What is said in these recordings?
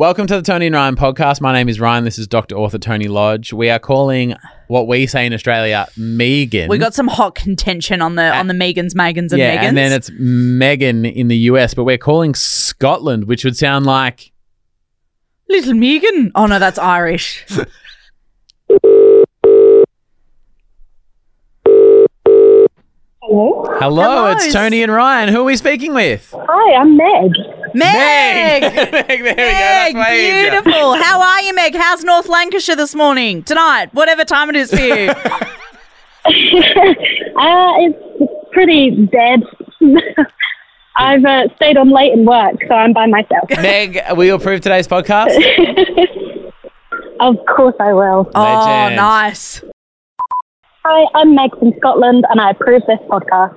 Welcome to the Toni and Ryan podcast. My name is Ryan. This is Dr. Author Toni Lodge. We are calling what we say in Australia Megan. We got some hot contention on the on the Megans, Megans, and yeah, Megans. and then it's Megan in the US, but we're calling Scotland, which would sound like Little Megan. Oh no, that's Irish. Hello. hello, Hello, it's it's- Toni and Ryan. Who are we speaking with? Hi, I'm Meg. Meg. Meg, there we go. That's Meg, way easier. beautiful. How are you, Meg? How's North Lancashire this morning, tonight, whatever time it is for you? Uh, it's pretty dead. I've uh, stayed on late in work, so I'm by myself. Meg, will you approve today's podcast? of course I will. oh, Legend. nice. Hi, I'm Meg from Scotland, and I approve this podcast.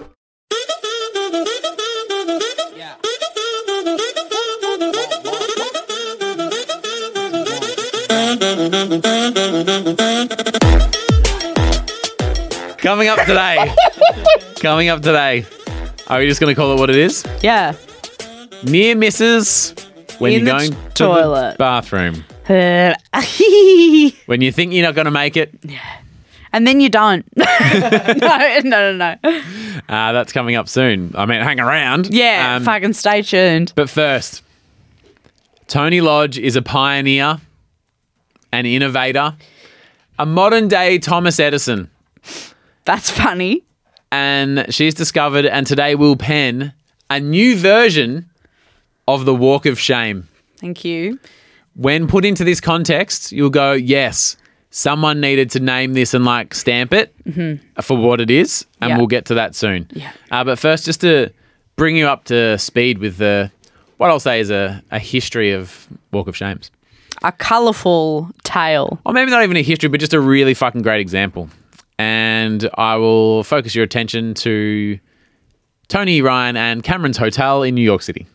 Coming up today. Coming up today. Are we just going to call it what it is? Yeah. Near misses when In you're going to the toilet. bathroom. Uh, When you think you're not going to make it, Yeah. and then you don't. no, no, no, no. uh, that's coming up soon. I mean, hang around. Yeah, Um, fucking stay tuned. But first, Toni Lodge is a pioneer, an innovator, a modern day Thomas Edison. That's funny. And she's discovered, and today we'll pen a new version of the Walk of Shame. Thank you. When put into this context, you'll go, yes, someone needed to name this and like stamp it for what it is. And Yeah. we'll get to that soon. Yeah. Uh, but first, just to bring you up to speed with the what I'll say is a, a history of Walk of Shames. A colourful tale. Or maybe not even a history, but just a really fucking great example. And I will focus your attention to Toni, Ryan, and Cameron's Hotel in New York City.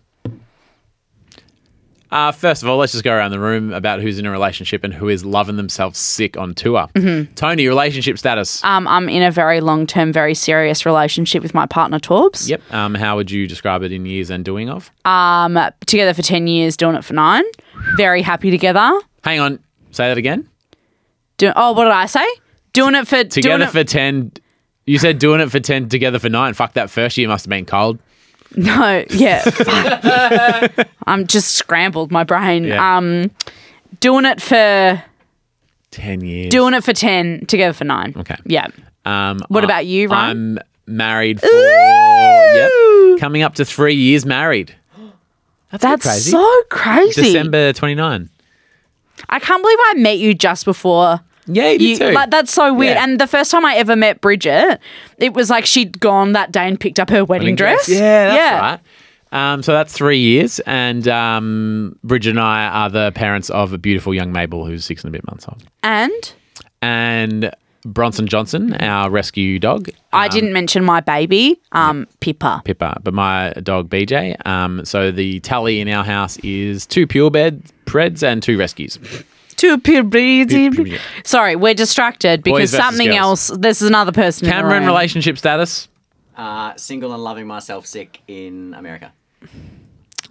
Uh, first of all, let's just go around the room about who's in a relationship and who is loving themselves sick on tour. Toni, relationship status. Um, I'm in a very long term, very serious relationship with my partner, Torbs. yep. Um, how would you describe it in years and doing of? Um, together for 10 years, doing it for nine. Very happy together. Hang on. Say that again. Do- oh, what did I say? Doing it for Together doing it, for 10. You said doing it for 10, together for 9. Fuck, that first year must have been cold. No, yeah. I'm just scrambled my brain. Yeah. Um, doing it for 10 years. doing it for 10, together for nine. Okay. Yeah. Um, What I- about you, Ryan? I'm married for yep, coming up to three years married. That's, That's crazy. so crazy. December 29. I can't believe I met you just before. Yeah, you, You, too. like that's so weird. Yeah. And the first time I ever met Bridget, it was like she'd gone that day and picked up her wedding, dress. Yeah, that's yeah. right. Um, so that's three years, and um, Bridget and I are the parents of a beautiful young Mabel who's six and a bit months old, And and Bronson Johnson, our rescue dog. I didn't mention my baby, um, Pippa. Pippa, but my dog BJ. Um, so the tally in our house is two pure bed preds and two rescues. Two puberty. Puberty. Sorry, we're distracted because something girls. else. This is another person. in the Cameron room. relationship status. Uh, single and loving myself sick in America.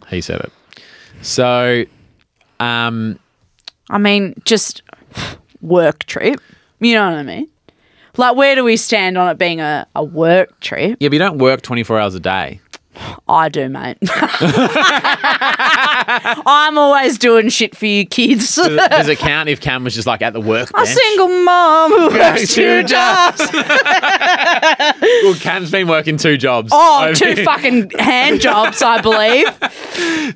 He said it. So, um, I mean, just work trip. You know what I mean? Like, where do we stand on it being a, a work trip? yeah, but you don't work 24 hours a day. I do, mate. I'm always doing shit for you kids. Does it, does it count if Cam was just like at the work? a single mom who works two jobs. Well, Cam's been working two jobs. Oh, two fucking hand jobs, I believe.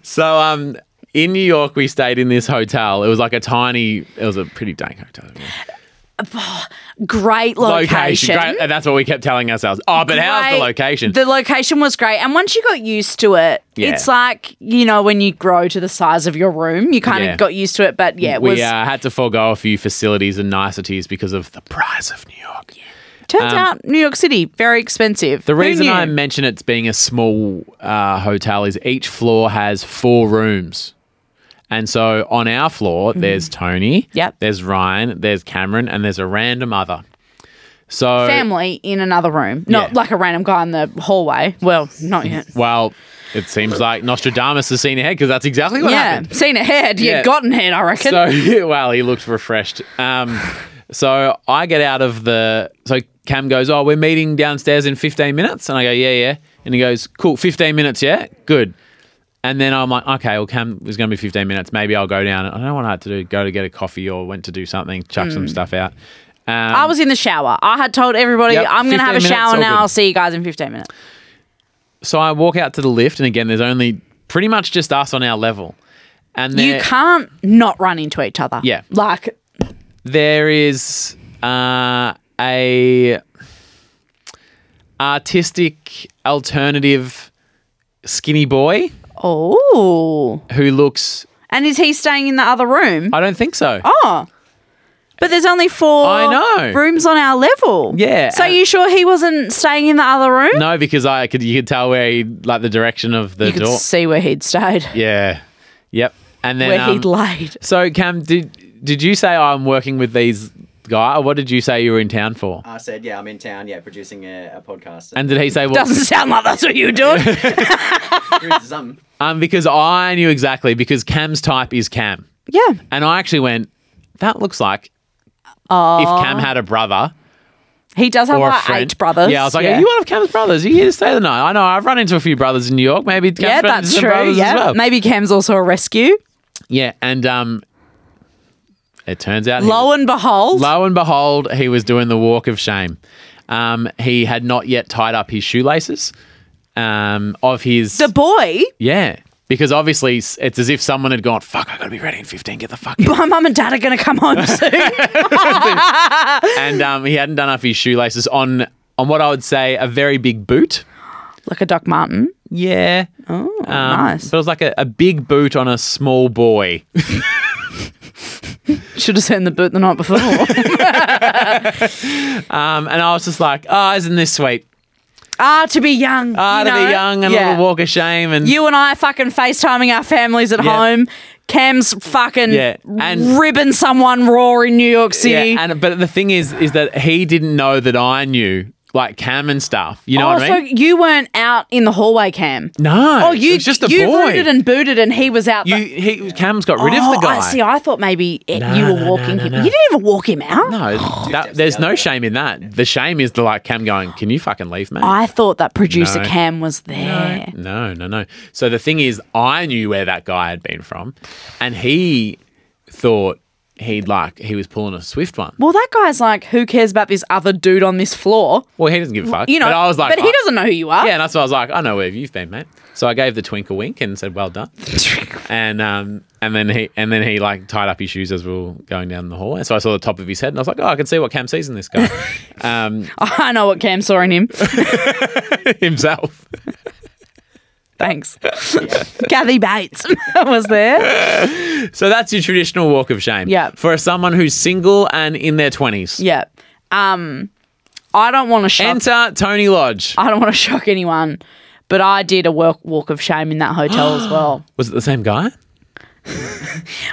So, um, in New York, we stayed in this hotel. It was like a tiny. It was a pretty dank hotel. Great location. Great, and that's what we kept telling ourselves. Oh, but how's the location? The location was great. And once you got used to it, Yeah. it's like, you know, when you grow to the size of your room, you kind Yeah. of got used to it. But yeah, it we was. uh, had to forego a few facilities and niceties because of the price of New York. turns out New York City, very expensive. um, The Who reason knew? I mention it's being a small uh, hotel is each floor has four rooms. And so on our floor, there's Toni, Mm-hmm. Yep. there's Ryan, there's Cameron, and there's a random other. So, Family in another room, not Yeah. like a random guy in the hallway. Well, not yet. well, it seems like Nostradamus has seen ahead because that's exactly what happened. yeah, happened. seen ahead. Yeah. You gotten ahead, I reckon. So, well, he looked refreshed. Um, so I get out of the. So Cam goes, "Oh, we're meeting downstairs in 15 minutes," and I go, "Yeah, yeah." And he goes, "Cool, 15 minutes, yeah, good." And then I'm like, "Okay, well, Cam is going to be 15 minutes. Maybe I'll go down. I don't know what I had to do. Go to get a coffee or went to do something, chuck some stuff out." Um, I was in the shower. I had told everybody, Yep, I'm going to have a shower now. good. I'll see you guys in 15 minutes. so I walk out to the lift, and again, there's only pretty much just us on our level. And You can't not run into each other. Yeah. Like, there is uh, a artistic alternative skinny boy oh. who looks And is he staying in the other room? I don't think so. Oh. But there's only four I know. rooms on our level. Yeah, So and- you sure he wasn't staying in the other room? No, because I could you could tell where he like the direction of the you could door. see where he'd stayed, Yeah. Yep. And then where um, he'd laid. So Cam, did did you say I'm working with these guy what did you say you were in town for? I said, yeah, I'm in town, yeah, producing a, a podcast. And did he say what? Doesn't sound like that's what you were doing. Here's. Um, because I knew exactly because Cam's type is Cam, yeah. and I actually went. That looks like Oh. if Cam had a brother He does have or a like friend. eight brothers. Yeah, I was like, yeah. are you one of Cam's brothers? Are you here to stay the night? I know. I've run into a few brothers in New York. Maybe Cam's yeah, run that's some true. brothers Yeah. well. Maybe Cam's also a rescue. Yeah, and um, it turns out Lo and behold. lo and behold, he was doing the walk of shame. Um, he had not yet tied up his shoelaces. Um, of his the boy, yeah, because obviously it's as if someone had gone, "Fuck, I got to be ready in fifteen. Get the fuck." in." my mum and dad are going to come home soon. and um, he hadn't done up his shoelaces on on what I would say a very big boot. like a Doc Martin. Yeah. Oh, Um, nice. But it was like a, a big boot on a small boy. Should have seen the boot the night before. Um, and I was just like, oh, isn't this sweet? ah, to be young. Ah, you to know? be young and a Yeah. little walk of shame. And You and I fucking FaceTiming our families at Yeah. home. Cam's fucking Yeah, and- ribbing someone raw in New York City. Yeah, and but the thing is, is that he didn't know that I knew like Cam and stuff. You know oh, what I mean? so you weren't out in the hallway, Cam? no. Oh, you it was just a you boy. rooted and booted, and he was out. you, the- he, Cam's got rid oh, of the oh, guy. I see. I thought maybe it- No, you were no, no, walking no, him. no. You didn't even walk him out. no, that, there's no shame in that. The shame is the like Cam going, "Can you fucking leave, mate?" I thought that producer No. Cam was there. No, no, no. So the thing is, I knew where that guy had been from, and he thought he'd like he was pulling a swift one. Well, that guy's like, who cares about this other dude on this floor? Well, he doesn't give a fuck. You know, but I was like, but he doesn't know who you are. Yeah, and that's why I was like, I know where you've been, mate. So I gave the twinkle wink and said, "Well done." and um, and then he and then he like tied up his shoes as we were going down the hallway. So I saw the top of his head, and I was like, "Oh, I can see what Cam sees in this guy, um, I know what Cam saw in him. himself." Thanks. Kathy Bates was there. So that's your traditional walk of shame. Yeah. For someone who's single and in their twenties. Yeah. Um, I don't want to shock. Enter Toni Lodge. I don't want to shock anyone, but I did a walk walk of shame in that hotel as well. Was it the same guy?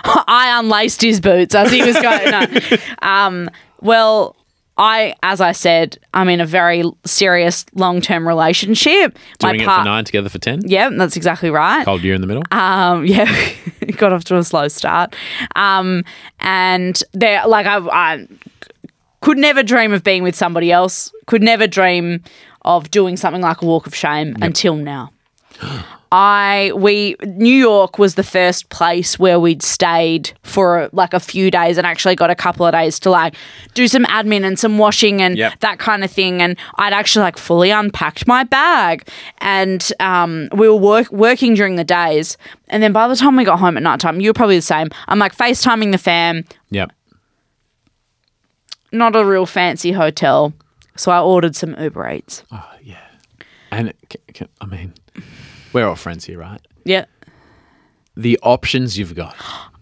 I unlaced his boots as he was going. No. Um, well, I, as I said, I'm in a very serious long term relationship. Doing it for nine, together for ten. Yeah, that's exactly right. Cold year in the middle. Um, yeah, got off to a slow start. Um, and there, like I, I could never dream of being with somebody else. Could never dream of doing something like a walk of shame until now. I we New York was the first place where we'd stayed for like a few days and actually got a couple of days to like do some admin and some washing and Yep. that kind of thing. And I'd actually like fully unpacked my bag and um, we were work- working during the days. And then by the time we got home at night time, you were probably the same. I'm like FaceTiming the fam, Yep. not a real fancy hotel. So I ordered some Uber Eats. Oh yeah and I mean, we're all friends here, right? Yeah. The options you've got.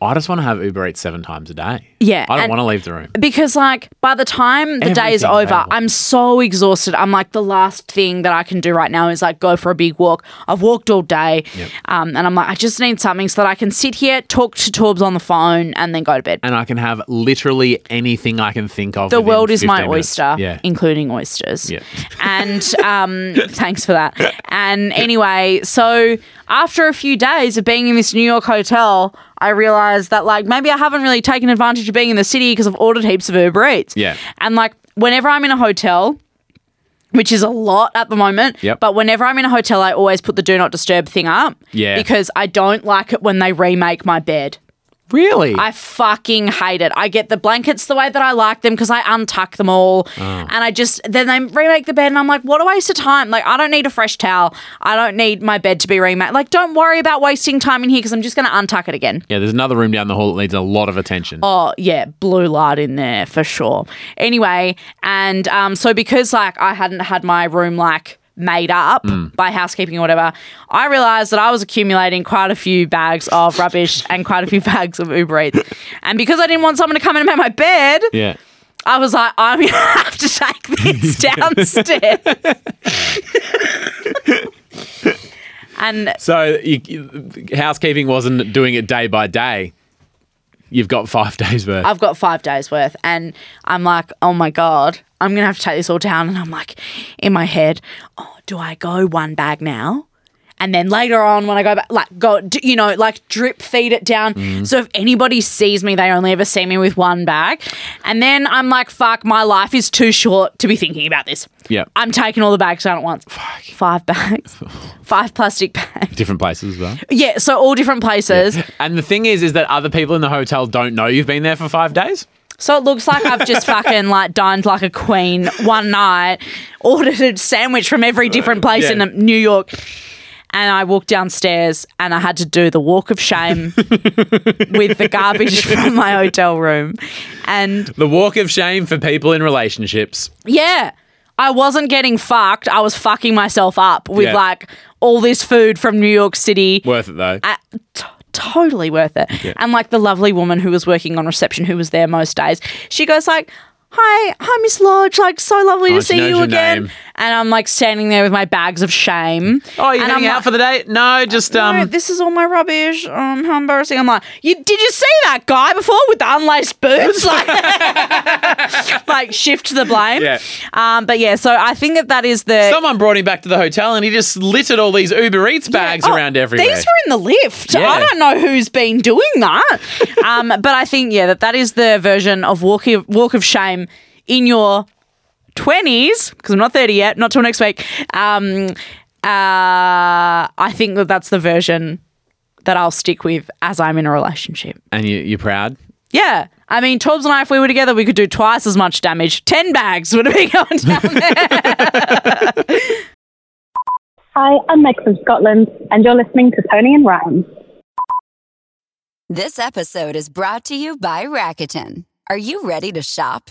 I just want to have Uber Eats seven times a day. Yeah, I don't want to leave the room. because like by the time the day is over available. i'm so exhausted i'm like the last thing that i can do right now is like go for a big walk i've walked all day um, and i'm like i just need something so that i can sit here talk to torbs on the phone and then go to bed And I can have literally anything I can think of. the world is my minutes. oyster Yeah. including oysters Yeah. and um, thanks for that and anyway so after a few days of being in this new york hotel i realized that like maybe i haven't really taken advantage of being in the city because i've ordered heaps of uber eats Yeah. and like whenever i'm in a hotel which is a lot at the moment. Yep. But whenever I'm in a hotel, I always put the do not disturb thing up. Yeah. Because I don't like it when they remake my bed. Really? I fucking hate it. I get the blankets the way that I like them because I untuck them all. Oh. And I just, then they remake the bed and I'm like, what a waste of time. Like, I don't need a fresh towel. I don't need my bed to be remade. Like, don't worry about wasting time in here because I'm just going to untuck it again. yeah, there's another room down the hall that needs a lot of attention. Oh yeah, blue light in there for sure. Anyway, and um, so because like I hadn't had my room like made up mm. by housekeeping or whatever, I realized that I was accumulating quite a few bags of rubbish and quite a few bags of Uber Eats. And because I didn't want someone to come in and make my bed, Yeah. I was like, I'm gonna have to take this downstairs. and So you- housekeeping wasn't doing it day by day. You've got five days worth. I've got five days worth, and I'm like, oh my god, I'm gonna have to take this all down. And I'm like, in my head, oh, do I go one bag now? And then later on, when I go back, like go, you know, like drip feed it down. Mm. So if anybody sees me, they only ever see me with one bag. And then I'm like, fuck, my life is too short to be thinking about this. Yeah. I'm taking all the bags down at once. Fuck. Five bags, five plastic bags. Different places as well. Yeah, so all different places. And the thing is, is that other people in the hotel don't know you've been there for five days. So it looks like I've just fucking like dined like a queen one night, ordered a sandwich from every different place Yeah. in New York. And I walked downstairs and I had to do the walk of shame with the garbage from my hotel room. And The walk of shame for people in relationships. yeah, I wasn't getting fucked. I was fucking myself up with Yeah. like all this food from New York City. Worth it though. Uh, t- totally worth it. And like the lovely woman who was working on reception, who was there most days, she goes like, "Hi, hi, Miss Lodge. Like, so lovely Oh, to see you again." name. And I'm like standing there with my bags of shame. oh, you're and I'm out like, for the day? No, just "No, um. this is all my rubbish. Um, how embarrassing! I'm like, you did you see that guy before with the unlaced boots? Like, like shift the blame. Yeah. Um, but yeah, so I think that that is the Someone brought him back to the hotel and he just littered all these Uber Eats bags Oh, around everywhere. These were in the lift. Yeah. I don't know who's been doing that. um, but I think yeah, that that is the version of walk of, walk of shame in your twenties because I'm not thirty yet, not till next week. Um, uh, I think that that's the version that I'll stick with as I'm in a relationship. and you, you're proud? Yeah. I mean, Torbs and I, if we were together, we could do twice as much damage. Ten bags would have been going down there. Hi, I'm Meg from Scotland, and you're listening to Toni and Ryan. This episode is brought to you by Rakuten. Are you ready to shop?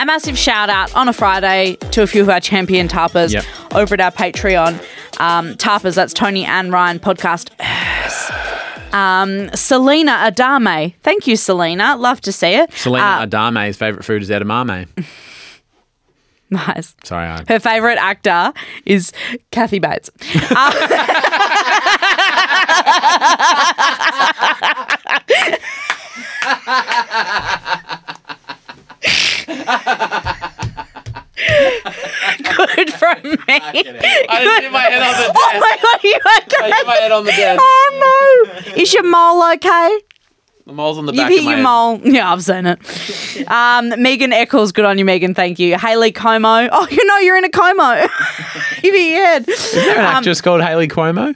A massive shout out on a Friday to a few of our champion tarpers Yep. over at our Patreon. Um, tarpers, that's Toni and Ryan podcast. Um, Selena Adame. Thank you, Selena. Love to see it. Selena Uh, Adame's favourite food is edamame. nice. Sorry, I, Her favourite actor is Kathy Bates. Good from me. I just hit my head on the desk. Oh my god, you okay? I hit my head on the desk. Oh no. Is your mole okay? The mole's on the You've back hit of my your head. mole. Yeah, I've seen it. Um, Megan Eccles, good on you, Megan. Thank you. Haley Como. Oh, you know you're in a Como. you hit your head. Is there an Um, actress called Haley Cuomo?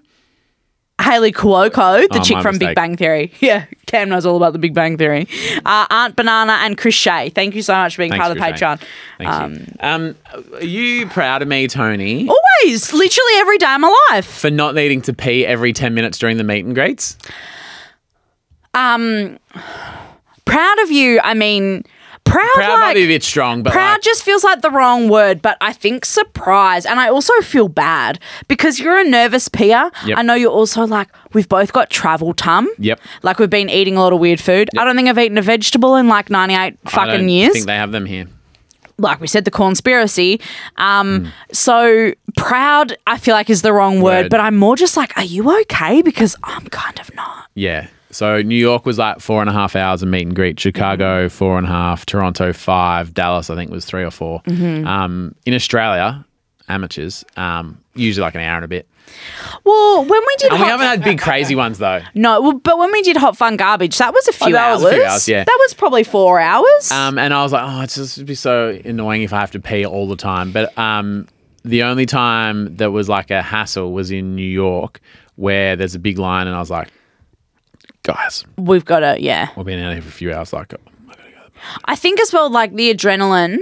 Haley Cuoco, the Oh, chick from Big. Bang Theory. Yeah, Cam knows all about the Big Bang Theory. Uh, Aunt Banana and Chris Shea. Thank you so much for being Thanks, part of the Patreon. Thank Um, you. Um, are you proud of me, Toni, Always, literally every day of my life. for not needing to pee every 10 minutes during the meet and greets? Um, proud of you. I mean, proud, Proud might like, be a bit strong, but proud like, just feels like the wrong word, but I think surprised. And I also feel bad because you're a nervous peer. Yep. I know you're also like, we've both got travel tum. Yep. Like we've been eating a lot of weird food. I don't think I've eaten a vegetable in like 98 I fucking don't years. think they have them here. like we said, the conspiracy. Um, Hmm. So proud, I feel like is the wrong word, Word. but I'm more just like, are you okay? Because I'm kind of not. Yeah. So New York was like four and a half hours of meet and greet. Chicago four and a half. Toronto five. Dallas I think was three or 4 Mm-hmm. Um, in Australia, amateurs um, usually like an hour and a bit. Well, when we did And we hot, haven't had big crazy ones though. no, well, but when we did hot fun garbage, that was a few Oh, that hours. was a few hours, yeah. that was probably four hours. Um, and I was like, oh, it's just it'd be so annoying if I have to pee all the time. But um, the only time that was like a hassle was in New York, where there's a big line, and I was like, guys, We've got to, yeah. we've been out here for a few hours. Like, I think as well, like the adrenaline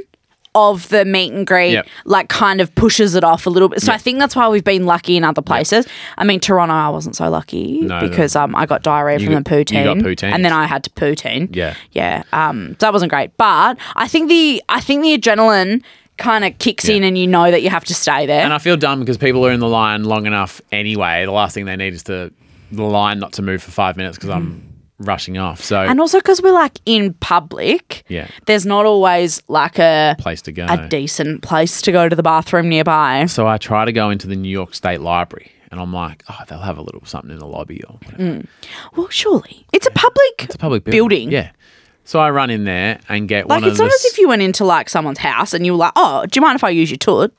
of the meet and greet, Yep. like kind of pushes it off a little bit. So I think that's why we've been lucky in other places. I mean, Toronto, I wasn't so lucky No, because um, I got diarrhea from got- the poutine, you got poutine. and then I had to poutine. Yeah. yeah. Um, so that wasn't great, but I think the I think the adrenaline kind of kicks in, Yeah. and you know that you have to stay there. and I feel dumb because people are in the line long enough anyway. The last thing they need is to the line not to move for five minutes because I'm rushing off. So and also because we're like in public, Yeah. there's not always like a place to go. a decent place to go to the bathroom nearby. So I try to go into the New York State Library, and I'm like, oh, they'll have a little something in the lobby or whatever. Mm. Well, surely it's a public. It's a public building. Building. Yeah. So I run in there and get Like one it's of not the. as if you went into like someone's house and you were like, "Oh, do you mind if I use your toilet?"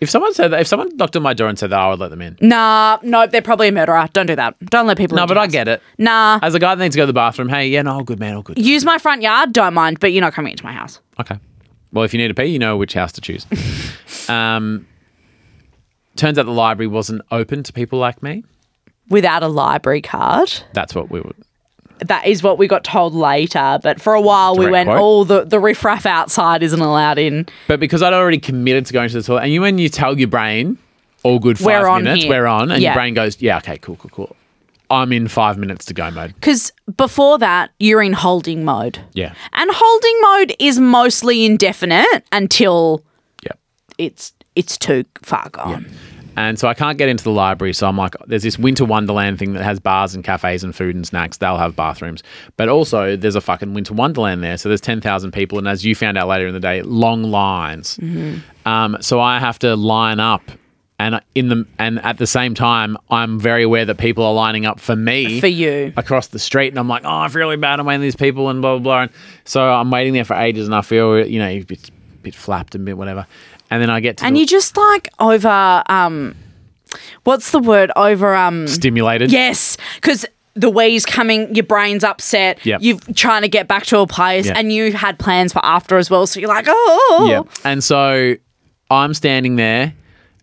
If someone said that, if someone knocked on my door and said that, I would let them in. Nah, no, they're probably a murderer. Don't do that. Don't let people. In. No, into but your I house. get it. Nah, As a guy that needs to go to the bathroom, hey, yeah, no, all good, man, all good. use my front yard. Don't mind, but you're not coming into my house. Okay. Well, if you need to pee, you know which house to choose. um, turns out the library wasn't open to people like me. Without a library card. That's what we would. That is what we got told later. But for a while, we went, quote. "Oh, the the riffraff outside isn't allowed in." But because I'd already committed to going to the toilet, and you when you tell your brain, all good 5 We're minutes, here. we're on, and Yeah. your brain goes, yeah, okay, cool, cool, cool. I'm in five minutes to go mode. Because before that, you're in holding mode, Yeah. and holding mode is mostly indefinite until Yep. it's it's too far gone. And so I can't get into the library. So I'm like, there's this winter wonderland thing that has bars and cafes and food and snacks. They'll have bathrooms. But also, there's a fucking winter wonderland there. So there's 10,000 people. And as you found out later in the day, long lines. Um, so I have to line up And in the and at the same time, I'm very aware that people are lining up for me For you. across the street, and I'm like, oh, I feel really bad. I'm waiting these people, and blah blah blah. And so I'm waiting there for ages, and I feel you know a bit, bit flapped and bit whatever. And then I get to And the- you just like over um what's the word? Over um stimulated. Yes. Because the wee's coming, your brain's upset, Yep. you're trying to get back to a place, Yeah. and you had plans for after as well. So you're like, oh, Yeah. And so I'm standing there.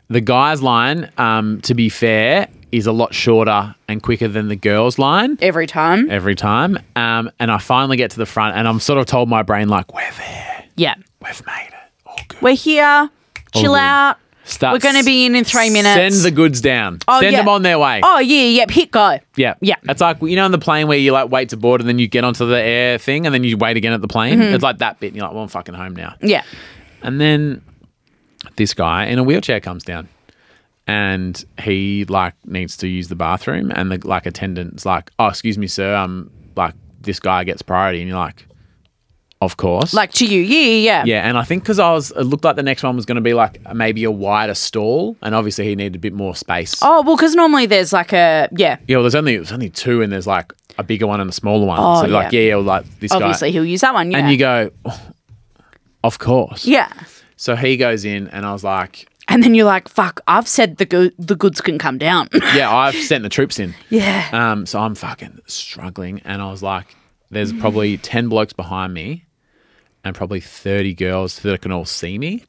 The guys' line, um, to be fair, is a lot shorter and quicker than the girls' line every time. every time. Um, and I finally get to the front, and I'm sort of told my brain like, "We're there. Yeah. We've made it. All good." We're here. Chill good. out. Start- We're going to be in in three minutes. Send the goods down. Oh, Send yeah. them on their way. Oh, yeah, yep. Hit go. Yeah. Yeah. It's like, you know, on the plane where you like wait to board and then you get onto the air thing and then you wait again at the plane. Mm-hmm. It's like that bit. And you're like, well, I'm fucking home now. Yeah. And then this guy in a wheelchair comes down and he like needs to use the bathroom and the like attendant's like, Oh, excuse me, sir, um like this guy gets priority and you're like, Of course. Like to you. Yeah, yeah, yeah. yeah, and I think because I was, it looked like the next one was going to be like maybe a wider stall, and obviously he needed a bit more space. Oh, well, because normally there's like a, yeah, Yeah, well, there's only there's only two, and there's like a bigger one and a smaller one. Oh, so they're like, yeah. yeah, yeah, well, like this obviously guy, he'll use that one. Yeah. and you go, "Oh, of course. yeah. So he goes in, and I was like, And then you're like, fuck, I've said the, go- the goods can come down. yeah, I've sent the troops in. yeah. Um, so I'm fucking struggling, and I was like, there's probably ten blokes behind me, and probably thirty girls that can all see me.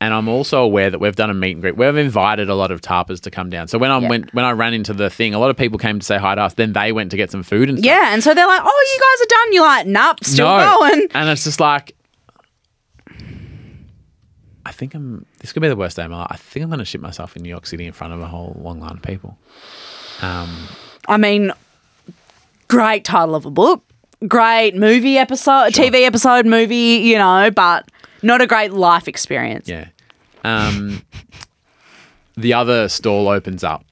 And I'm also aware that we've done a meet and greet. We've invited a lot of tarpers to come down. So when I Yeah. went, when I ran into the thing, a lot of people came to say hi to us. Then they went to get some food and stuff. Yeah. And so they're like, oh, you guys are done. You're like, nope, still going. And it's just like, I think I'm. This could be the worst day of my life. I think I'm going to shit myself in New York City in front of a whole long line of people. Um, I mean, great title of a book, great movie episode, TV episode, movie, you know, but not a great life experience. yeah. Um, the other stall opens up,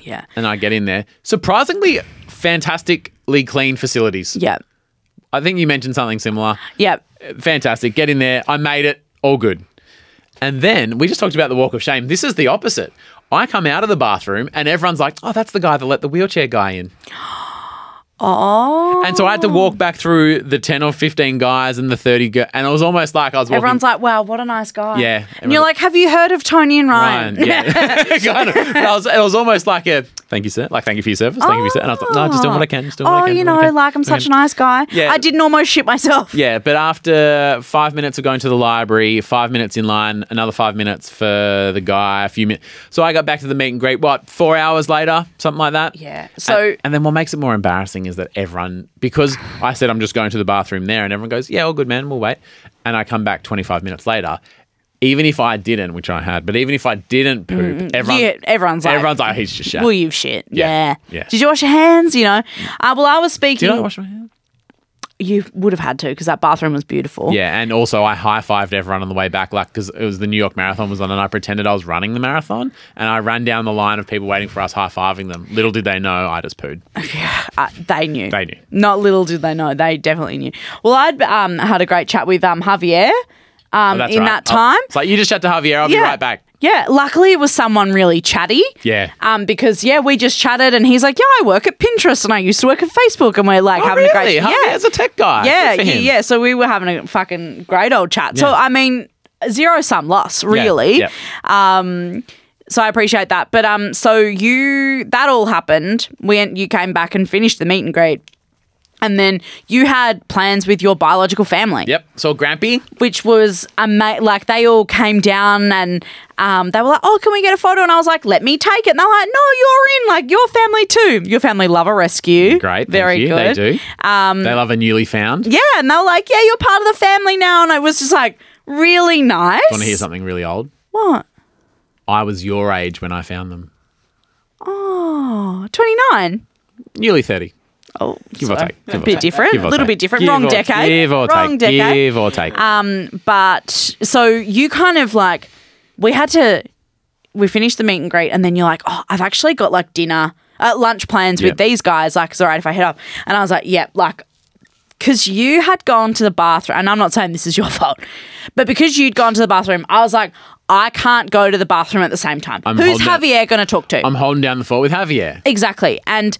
Yeah. and I get in there. Surprisingly, fantastically clean facilities. Yeah. I think you mentioned something similar. Yeah. Fantastic. Get in there. I made it. All good. And then we just talked about the walk of shame. This is the opposite. I come out of the bathroom and everyone's like, oh, that's the guy that let the wheelchair guy in. Oh. And so I had to walk back through the 10 or 15 guys and the 30 girls. And it was almost like I was walking. Everyone's like, wow, what a nice guy. Yeah, And you're like, have you heard of Toni and Ryan? Ryan. Yeah. kind of. But I was, it was almost like a thank you, sir. Like, thank you for your service. Thank you for your service. And I was like, no, just doing what I oh. can. Just doing what I Oh, can. you doing what I know, can, like I'm such a what I can." nice guy. Yeah. I didn't almost shit myself. Yeah, but after five minutes of going to the library, five minutes in line, another five minutes for the guy, a few minutes. So I got back to the meet and greet, what, four hours later? Something like that? Yeah. So and, and then what makes it more embarrassing is that everyone, because I said I'm just going to the bathroom there, and everyone goes, yeah, all good, man, we'll wait. And I come back 25 minutes later. Even if I didn't, which I had, but even if I didn't poop, everyone, yeah, everyone's like, everyone's like, he's just shit. Well, you've shit. Yeah. Yeah. Yeah. Did you wash your hands? You know. Uh, well, I was speaking. Did I wash my hands? You would have had to because that bathroom was beautiful. Yeah, and also I high fived everyone on the way back, like because it was the New York Marathon was on, and I pretended I was running the marathon, and I ran down the line of people waiting for us, high fiving them. Little did they know I just pooed. Uh, they knew. They knew. Not little did they know. They definitely knew. Well, I'd um, had a great chat with um, Javier um, Oh, in right. that time. it's like you just chat to Javier. I'll be right back. Yeah. Luckily, it was someone really chatty. Yeah. Um, because yeah, we just chatted, and he's like, "Yeah, I work at Pinterest, and I used to work at Facebook, and we're like Oh, having really? a great yeah." Javier's a tech guy. Yeah, yeah, So we were having a fucking great old chat. So I mean, zero sum loss, really. Yeah. Um, so I appreciate that. But um, so you that all happened. We you came back and finished the meet and greet, and then you had plans with your biological family. Yep. So Grampy. Which was ama- like they all came down and um, they were like, "Oh, can we get a photo?" And I was like, "Let me take it." And they're like, "No, you're in. Like your family too. Your family love a rescue. Great. very good. They do. Um, they love a newly found. Yeah, and they were like, "Yeah, you're part of the family now," and it was just like really nice. Want to hear something really old? What? I was your age when I found them. Oh, 29. Nearly thirty. Oh, Give or take. Give a or bit take. different. A little take. bit different. Give Wrong or- decade. Give or Wrong take. decade. Give or take. Um, but so you kind of like we had to we finished the meet and greet, and then you're like, oh, I've actually got like dinner, uh, lunch plans Yep. with these guys. Like, it's all right if I head up. And I was like, yep, like. Because you had gone to the bathroom, and I'm not saying this is your fault, but because you'd gone to the bathroom, I was like, I can't go to the bathroom at the same time. I'm Who's Javier going to talk to? I'm holding down the fort with Javier. Exactly. And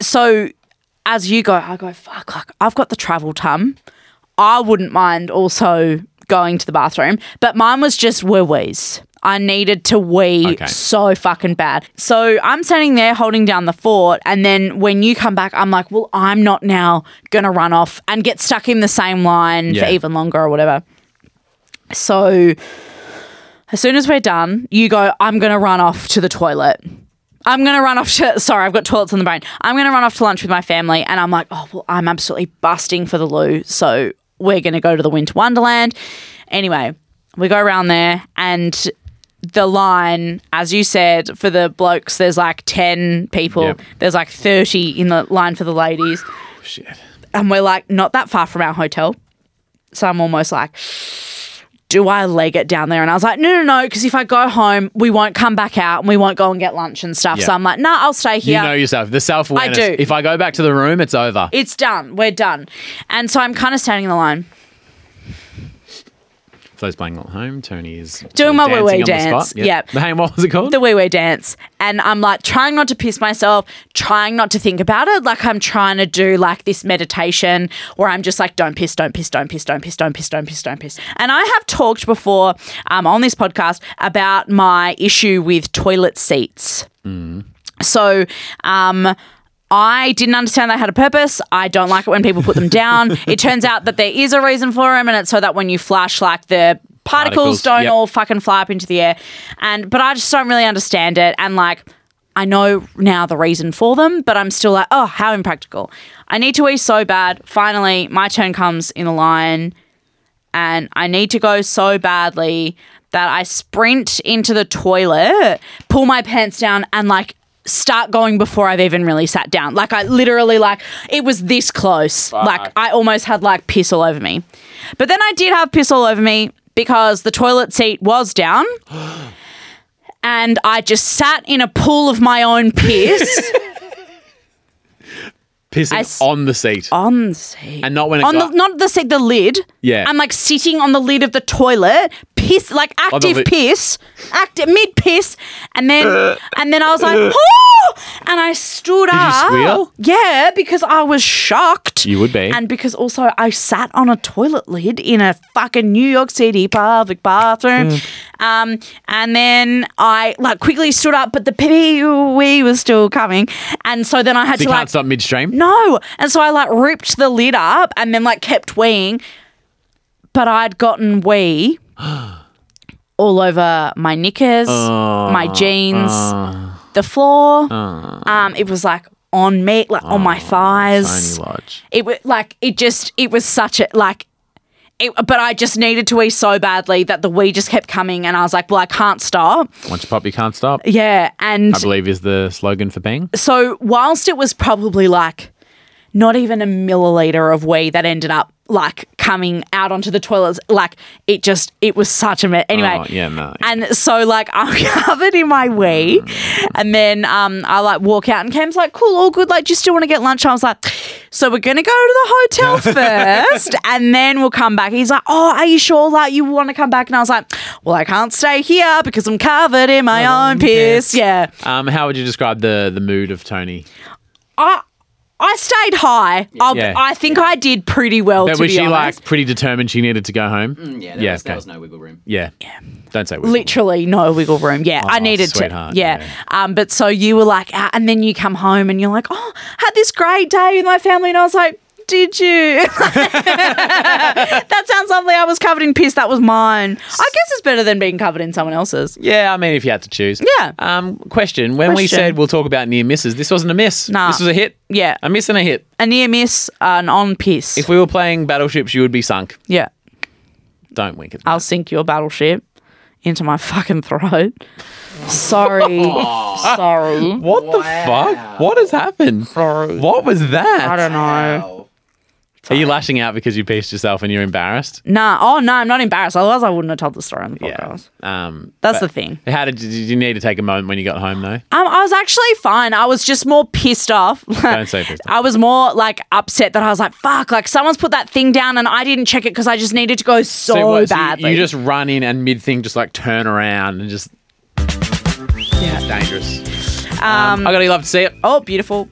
so as you go, I go, fuck, like I've got the travel tum. I wouldn't mind also going to the bathroom, but mine was just wee wees. I needed to wee Okay. so fucking bad. So I'm standing there holding down the fort, and then when you come back, I'm like, well, I'm not now gonna run off and get stuck in the same line Yeah. for even longer or whatever. So as soon as we're done, you go, I'm gonna run off to the toilet. I'm going to run off to, sorry, I've got toilets on the brain. I'm going to run off to lunch with my family. And I'm like, oh, well, I'm absolutely busting for the loo. So we're going to go to the Winter Wonderland. Anyway, we go around there and the line, as you said, for the blokes, there's like 10 people. Yep. There's like 30 in the line for the ladies. Shit. And we're like not that far from our hotel. So I'm almost like, do I leg it down there? And I was like, no, no, no, because if I go home, we won't come back out and we won't go and get lunch and stuff. Yeah. So I'm like, nah, I'll stay here. You know yourself. The self awareness. I do. If I go back to the room, it's over. it's done. We're done. And so I'm kind of standing in the line, For those playing at home, Toni is Doing my on the dance. spot. Yep. The hang, what was it called? the wee wee dance. And I'm like trying not to piss myself, trying not to think about it. Like I'm trying to do like this meditation where I'm just like, don't piss, don't piss, don't piss, don't piss, don't piss, don't piss, don't piss. And I have talked before um, on this podcast about my issue with toilet seats. So, um, I didn't understand they had a purpose. I don't like it when people put them down. it turns out that there is a reason for them, and it's so that when you flush, like the particles, Particles, don't yep. all fucking fly up into the air. And but I just don't really understand it. And like, I know now the reason for them, but I'm still like, oh, how impractical. I need to wee so bad. Finally, my turn comes in the line, and I need to go so badly that I sprint into the toilet, pull my pants down, and like start going before I've even really sat down. Like I literally like it was this close. Like I almost had like piss all over me. But then I did have piss all over me because the toilet seat was down. And I just sat in a pool of my own piss Pissing s- on the seat. on the seat. And not when it on got- the not the seat, the lid. Yeah. I'm like sitting on the lid of the toilet, piss like active lid. piss, active mid piss, and then and then I was like, oh, and I stood you up. squeal? Yeah, because I was shocked. You would be. and because also I sat on a toilet lid in a fucking New York City public bathroom. Mm. Um, and then I like quickly stood up, but the pee wee was still coming, and so then I had so to you like can't stop midstream. no. And so I like ripped the lid up and then like kept weeing. But I'd gotten wee all over my knickers, my jeans, the floor. Um, it was like on me, like on my thighs. Toni Lodge. It was like it just it was such a like it, but I just needed to wee so badly that the wee just kept coming and I was like, well, I can't stop. Once you pop, you can't stop. Yeah. And I believe is the slogan for Bing. so whilst it was probably like not even a milliliter of wee that ended up like coming out onto the toilets, like it just it was such a mess. Anyway, Oh, yeah, no. And so like I'm covered in my wee, and then um I like walk out and Cam's like, "Cool, all good. Like, do you still want to get lunch?" I was like, "So we're gonna go to the hotel first, and then we'll come back." He's like, "Oh, are you sure? Like, you want to come back?" And I was like, "Well, I can't stay here because I'm covered in my own piss." Yeah. Um, how would you describe the the mood of Toni? I I stayed high. I'll, Yeah. I think I did pretty well. But to was be she honest. like pretty determined she needed to go home? Mm, yeah, there, yeah, was, there okay. was no wiggle room. yeah, yeah. Don't say wiggle. literally no wiggle room. Yeah, I Oh, needed sweetheart, to. Yeah. yeah. Um, but so you were like, uh, and then you come home and you're like, oh, had this great day with my family, and I was like. Did you? that sounds lovely. I was covered in piss. That was mine. I guess it's better than being covered in someone else's. Yeah, I mean, if you had to choose. Yeah. Um, question: When we Question. said we'll talk about near misses, this wasn't a miss. Nah. This was a hit. Yeah. A miss and a hit. A near miss, an on piss. If we were playing battleships, you would be sunk. yeah. Don't wink at me. I'll sink your battleship into my fucking throat. Sorry. Sorry. What the fuck? What has happened? Sorry. What was that? I don't know. Are you lashing out because you pieced yourself and you're embarrassed? Nah. Oh no, I'm not embarrassed. Otherwise, I wouldn't have told the story on the podcast. Um, That's the thing. How did, did you need to take a moment when you got home though? Um, I was actually fine. I was just more pissed off. Don't say pissed off. I was more like upset that I was like, "Fuck!" Like someone's put that thing down and I didn't check it because I just needed to go so, So what, so you- badly. you, just run in and mid thing, just like turn around and just Yeah. dangerous. Um, I gotta love to see it. oh, beautiful.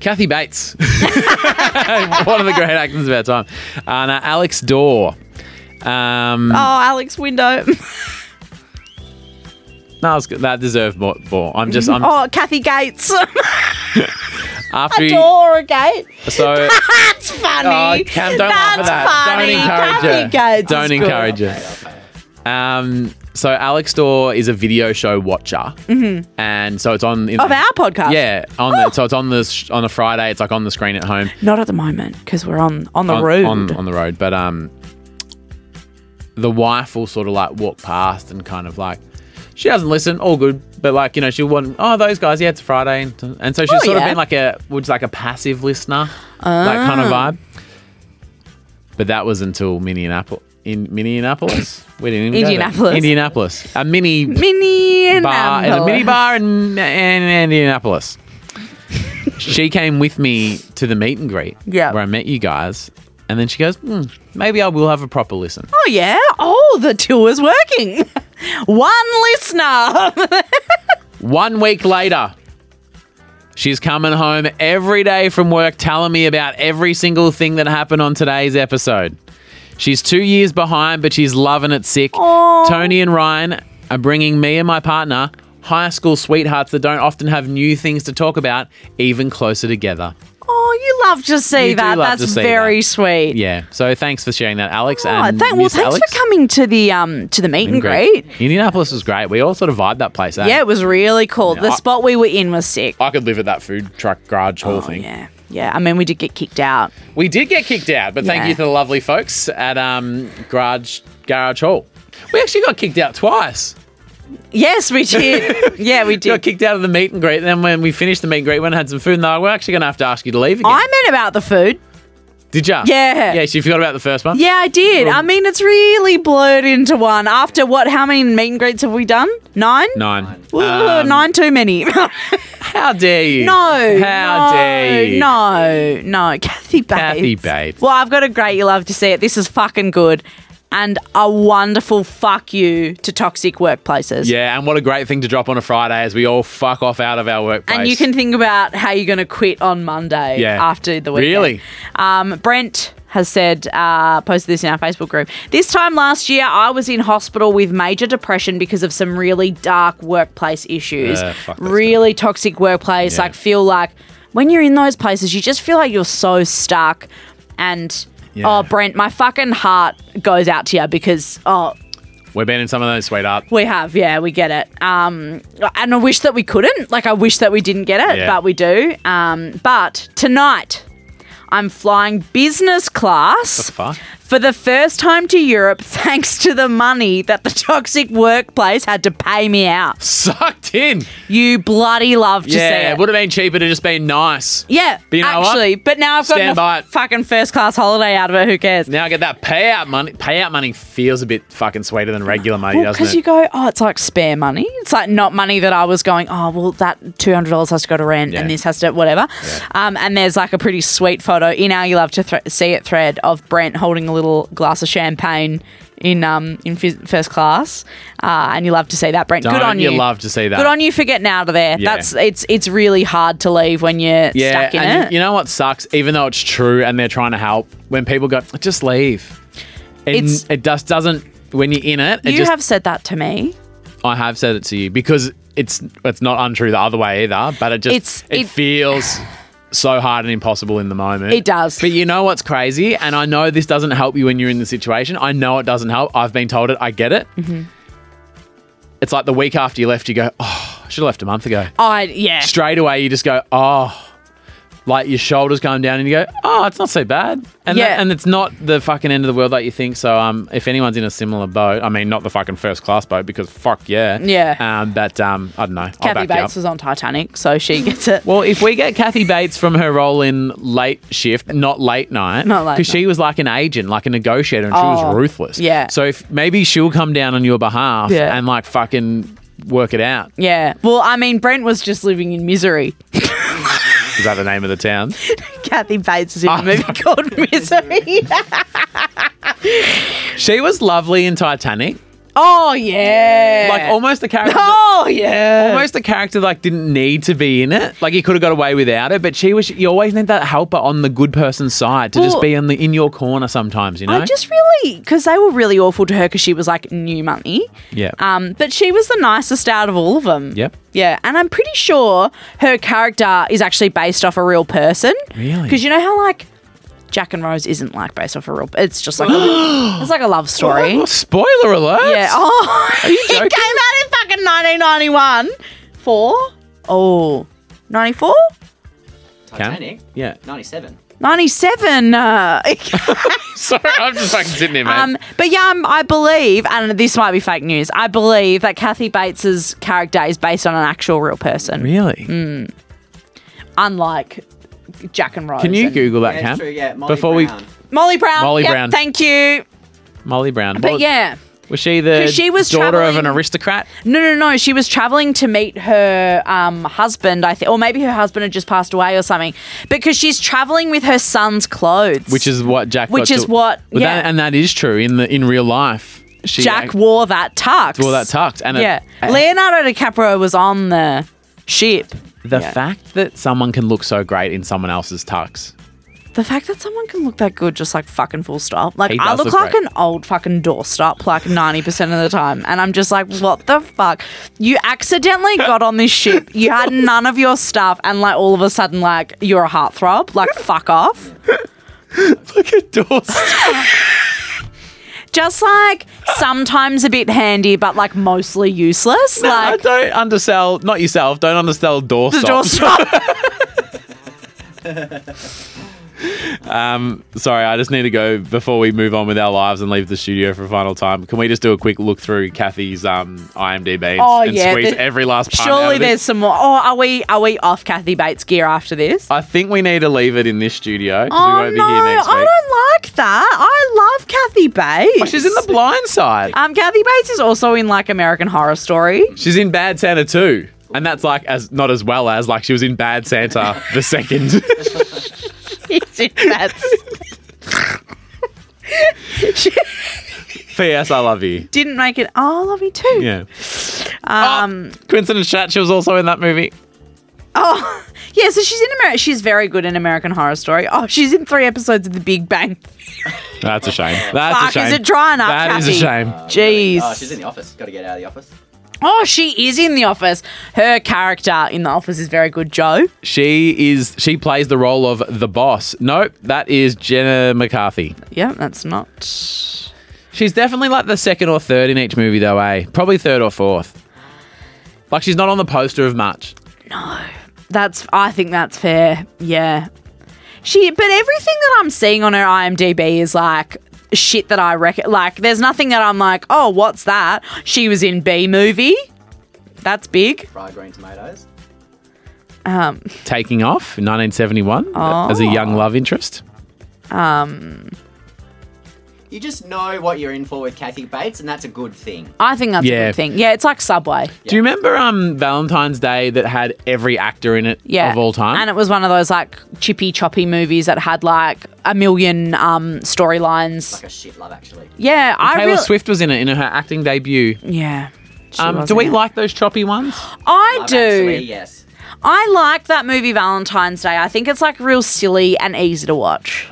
Kathy Bates, one of the great actors of our time. Uh, now, Alex Dorr. Um, Oh, Alex Window. no, was- that deserved more. more. I'm just. I'm oh, Kathy Gates. after he, a Gate. so. That's funny. Oh, Cam, don't laugh at That's that. funny. Don't encourage Kathy her. Gates Don't encourage her. Um, so Alex Dorr is a video show watcher, and so it's on in Of our podcast. Yeah, on the, so it's on the sh- on a Friday. It's like on the screen at home. Not at the moment because we're on on the on, road. on on the road. But um, the wife will sort of like walk past and kind of like she doesn't listen, all good. But like you know, she'll want oh those guys, yeah, it's Friday, and, and so she's Oh, sort of been like a which like a passive listener, that kind of Ah. vibe. But that was until Minneapolis. In Minneapolis, we go there? Indianapolis. Indianapolis, a mini Mini bar, a mini bar in, in Indianapolis. she came with me to the meet and greet Yeah. where I met you guys. And then she goes, hmm, maybe I will have a proper listen. Oh yeah. Oh, the tour's working. One listener. One week later, she's coming home every day from work telling me about every single thing that happened on today's episode. She's two years behind, but she's loving it sick. Toni and Ryan are bringing me and my partner, high school sweethearts that don't often have new things to talk about, even closer together. oh, you love to see You that. That's very that. sght. Yeah. So thanks for sharing that, Alex. Oh, and thank, well, Miss thanks Alex. for coming to the um to the meet and greet. Indianapolis was great. We all sort of vibed that place. Eh? Yeah, it was really cool. The I- spot we were in was sick. I could live at that food truck garage hall Oh, thing. yeah. Yeah. I mean, we did get kicked out. We did get kicked out, but thank Yeah. you to the lovely folks at um, Garage Garage Hall. We actually got kicked out twice. Yes, we did. yeah, we did. Got did. kicked out of the meet and greet. And Then when we finished the meet and greet, we went and had some food, and like, we're actually going to have to ask you to leave again. I meant about the food. Did ya? Yeah. Yeah, so you forgot about the first one? Yeah, I did. I mean, it's really blurred into one. After what? How many meet and greets have we done? Nine. Nine. Ooh, Um, nine too many. no, How dare you? no, How dare you? No, no, Kathy Bates. Kathy Bates. Well, I've got a great. You love to see it. This is fucking good, and a wonderful fuck you to toxic workplaces. Yeah, and what a great thing to drop on a Friday as we all fuck off out of our workplace. And you can think about how you're going to quit on Monday Yeah. after the weekend. Really? Um, Brent has said, uh, posted this in our Facebook group. This time last year, I was in hospital with major depression because of some really dark workplace issues. Uh, really toxic workplace. Yeah. Like, feel like when you're in those places, you just feel like you're so stuck. And, Yeah. oh, Brent, my fucking heart goes out to you because, oh, We've been in some of those, sweetheart. we have, yeah, we get it. Um, and I wish that we couldn't. Like, I wish that we didn't get it, Yeah. but we do. Um, but tonight, I'm flying business class Fuck. For the first time to Europe, thanks to the money that the toxic workplace had to pay me out. Sucked in. You bloody love to see yeah, it. it would have been cheaper to just be nice. yeah, But you know what? actually, but now I've got Stand by a it. fucking first class holiday out of it. Who cares? Now I get that payout money. Payout money feels a bit fucking sweeter than regular money, doesn't it? because it? you go, oh, it's like spare money. It's like not money that I was going, oh, well, that $200 has to go to rent Yeah. and this has to, whatever. Um, and there's like a pretty sweet photo in our You Love to Thre- See It thread of Brent holding a little glass of champagne in um in phys- first class. Uh, and you love to see that, Brent. Good Don't on you. you love to see that? Good on you for getting out of there. Yeah. That's it's it's really hard to leave when you're yeah, stuck in and it. you know what sucks? Even though it's true and they're trying to help, when people go, just leave. It, It's- it just doesn't. When you're in it, it you just, have said that to me. I have said it to you because it's it's not untrue the other way either. But it just It's- it, it- feels so hard and impossible in the moment. It does. But you know what's crazy, and I know this doesn't help you when you're in the situation. I know it doesn't help. I've been told it. I get it. Mm-hmm. It's like the week after you left, you go, oh, I should have left a month ago. I yeah. Straight away, you just go, oh, like your shoulders going down and you go, oh, it's not so bad. And Yeah. that- and it's not the fucking end of the world like you think. So um, if anyone's in a similar boat, I mean, not the fucking first class boat because fuck yeah, Yeah. Um, but um, I don't know. Kathy back you up. Bates was on Titanic, so she gets it. Well, if we get Kathy Bates from her role in late shift, not late night, Not late because she was like an agent, like a negotiator, and she Oh, was ruthless. yeah. So if maybe she'll come down on your behalf Yeah. and like fucking work it out. Yeah. Well, I mean, Brent was just living in misery. Is that the name of the town? Kathy Bates is in Oh, a movie called Misery. she was lovely in Titanic. Oh yeah. Like almost a character. Oh yeah. Almost a character like didn't need to be in it. Like he could have got away without it, but she was. You always need that helper on the good person's side to just be in the in your corner sometimes. You know. I just really because they were really awful to her because she was like new money. yeah. Um, but she was the nicest out of all of them. Yep. Yeah, and I'm pretty sure her character is actually based off a real person. Really? Because you know how like Jack and Rose isn't like based off a real. It's just like a, it's like a love story. Oh, spoiler alert. Yeah. Oh, Are you it came out in fucking 1991. Four. Oh. 94? Titanic. Yeah. 97. 97. Uh, Sorry, I'm just fucking sitting here, man. um, but yeah, um, I believe, and this might be fake news, I believe that Kathy Bates's character is based on an actual real person, really? unlike Jack and Rose. Can you and- Google that, Yeah, Cam? true, yeah. Molly Before Brown. Molly Brown. Molly Yep, Brown. Thank you. Molly Brown. But Was- yeah. was she the 'Cause she was daughter of an travelling- aristocrat? No, no, no. She was traveling to meet her um, husband, I think, or maybe her husband had just passed away or something. Because she's traveling with her son's clothes, Which is what Jack. Which got is to- what- But yeah. that, and that is true in the in real life. She Jack act- wore that tux. wore that tucked, and it- yeah, uh, Leonardo DiCaprio was on the ship. The yeah. fact that someone can look so great in someone else's tux. The fact that someone can look that good, just like fucking full stop. Like I look look like an old fucking doorstop, like ninety percent of the time, and I'm just like, what the fuck? You accidentally got on this ship. You had none of your stuff, and like all of a sudden, like you're a heartthrob. Like fuck off. Look at Dawson. Just like sometimes a bit handy, but like mostly useless. I like don't undersell, not yourself. Don't undersell door the stops. doorstop. Um, sorry, I just need to go before we move on with our lives and leave the studio for a final time. Can we just do a quick look through Kathy's um, IMDb Oh, and yeah, squeeze the- every last part out Surely of it? there's some more. Oh, are we are we off Kathy Bates gear after this? I think we need to leave it in this studio Oh we won't no, be here next I don't like that. I love Kathy Bates. Oh, she's in the blind side. Um, Kathy Bates is also in like American Horror Story. She's in Bad Santa too. And that's like as not as well as like she was in Bad Santa the second. She's in that. she P.S. I love you. didn't make it. Oh, I love you too. Yeah. Um. Oh, coincidence chat. She was also in that movie. Oh. Yeah. So she's in America. She's very good in American Horror Story. Oh, she's in three episodes of The Big Bang. That's a shame. That's Fuck, a shame. is it drying up, That is a shame. Jeez. Oh, she's in the office. Got to get out of the office. Oh, she is in The Office. Her character in The Office is very good, Joe. She is. She plays the role of the boss. Nope, that is Jenna McCarthy. Yeah, that's not. She's definitely like the second or third in each movie, though. Eh? Probably third or fourth. Like she's not on the poster of much. No, that's. I think that's fair. Yeah. She. But everything that I'm seeing on her IMDb is like shit that I reckon. Like, there's nothing that I'm like, oh, what's that? She was in Bee Movie. That's big. Fried green tomatoes. Um. Taking off in 1971 as a young love interest. Um. You just know what you're in for with Kathy Bates, and that's a good thing. I think that's a Yeah. good thing. Yeah, it's like Subway. Do you remember um Valentine's Day that had every actor in it Yeah. of all time? And it was one of those like chippy choppy movies that had like a million um storylines. Like a shit love, actually. Yeah, I Taylor really. Swift was in it in her acting debut. Yeah. she Um, was do in we it. like those choppy ones? I Love do. Actually, yes. I like that movie Valentine's Day. I think it's like real silly and easy to watch.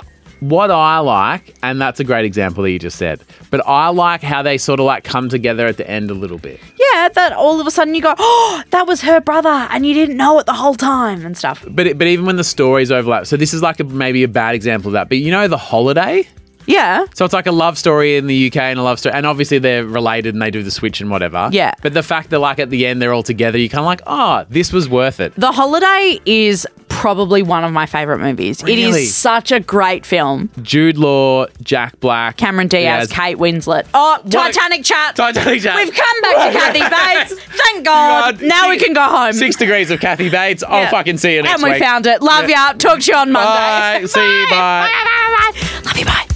What I like, and that's a great example that you just said, but I like how they sort of like come together at the end a little bit. Yeah, that all of a sudden you go, oh, that was her brother, and you didn't know it the whole time and stuff. But it, but even when the stories overlap, so this is like a, maybe a bad example of that. But you know, the holiday. Yeah. So it's like a love story in the UK and a love story, and obviously they're related and they do the switch and whatever. Yeah. But the fact that like at the end they're all together, you kind of like, oh, this was worth it. The holiday is probably one of my favorite movies. It Really? is such a great film. Jude Law, Jack Black, Cameron Diaz, Yes. Kate Winslet. Oh, Titanic chat. Titanic chat. We've come back to Kathy Bates. Thank God. God, now we can go home. Six degrees of Kathy Bates. I'll Yeah. fucking see you next and we week. found it. Love ya. Talk to you on Monday. Bye. See you. Bye.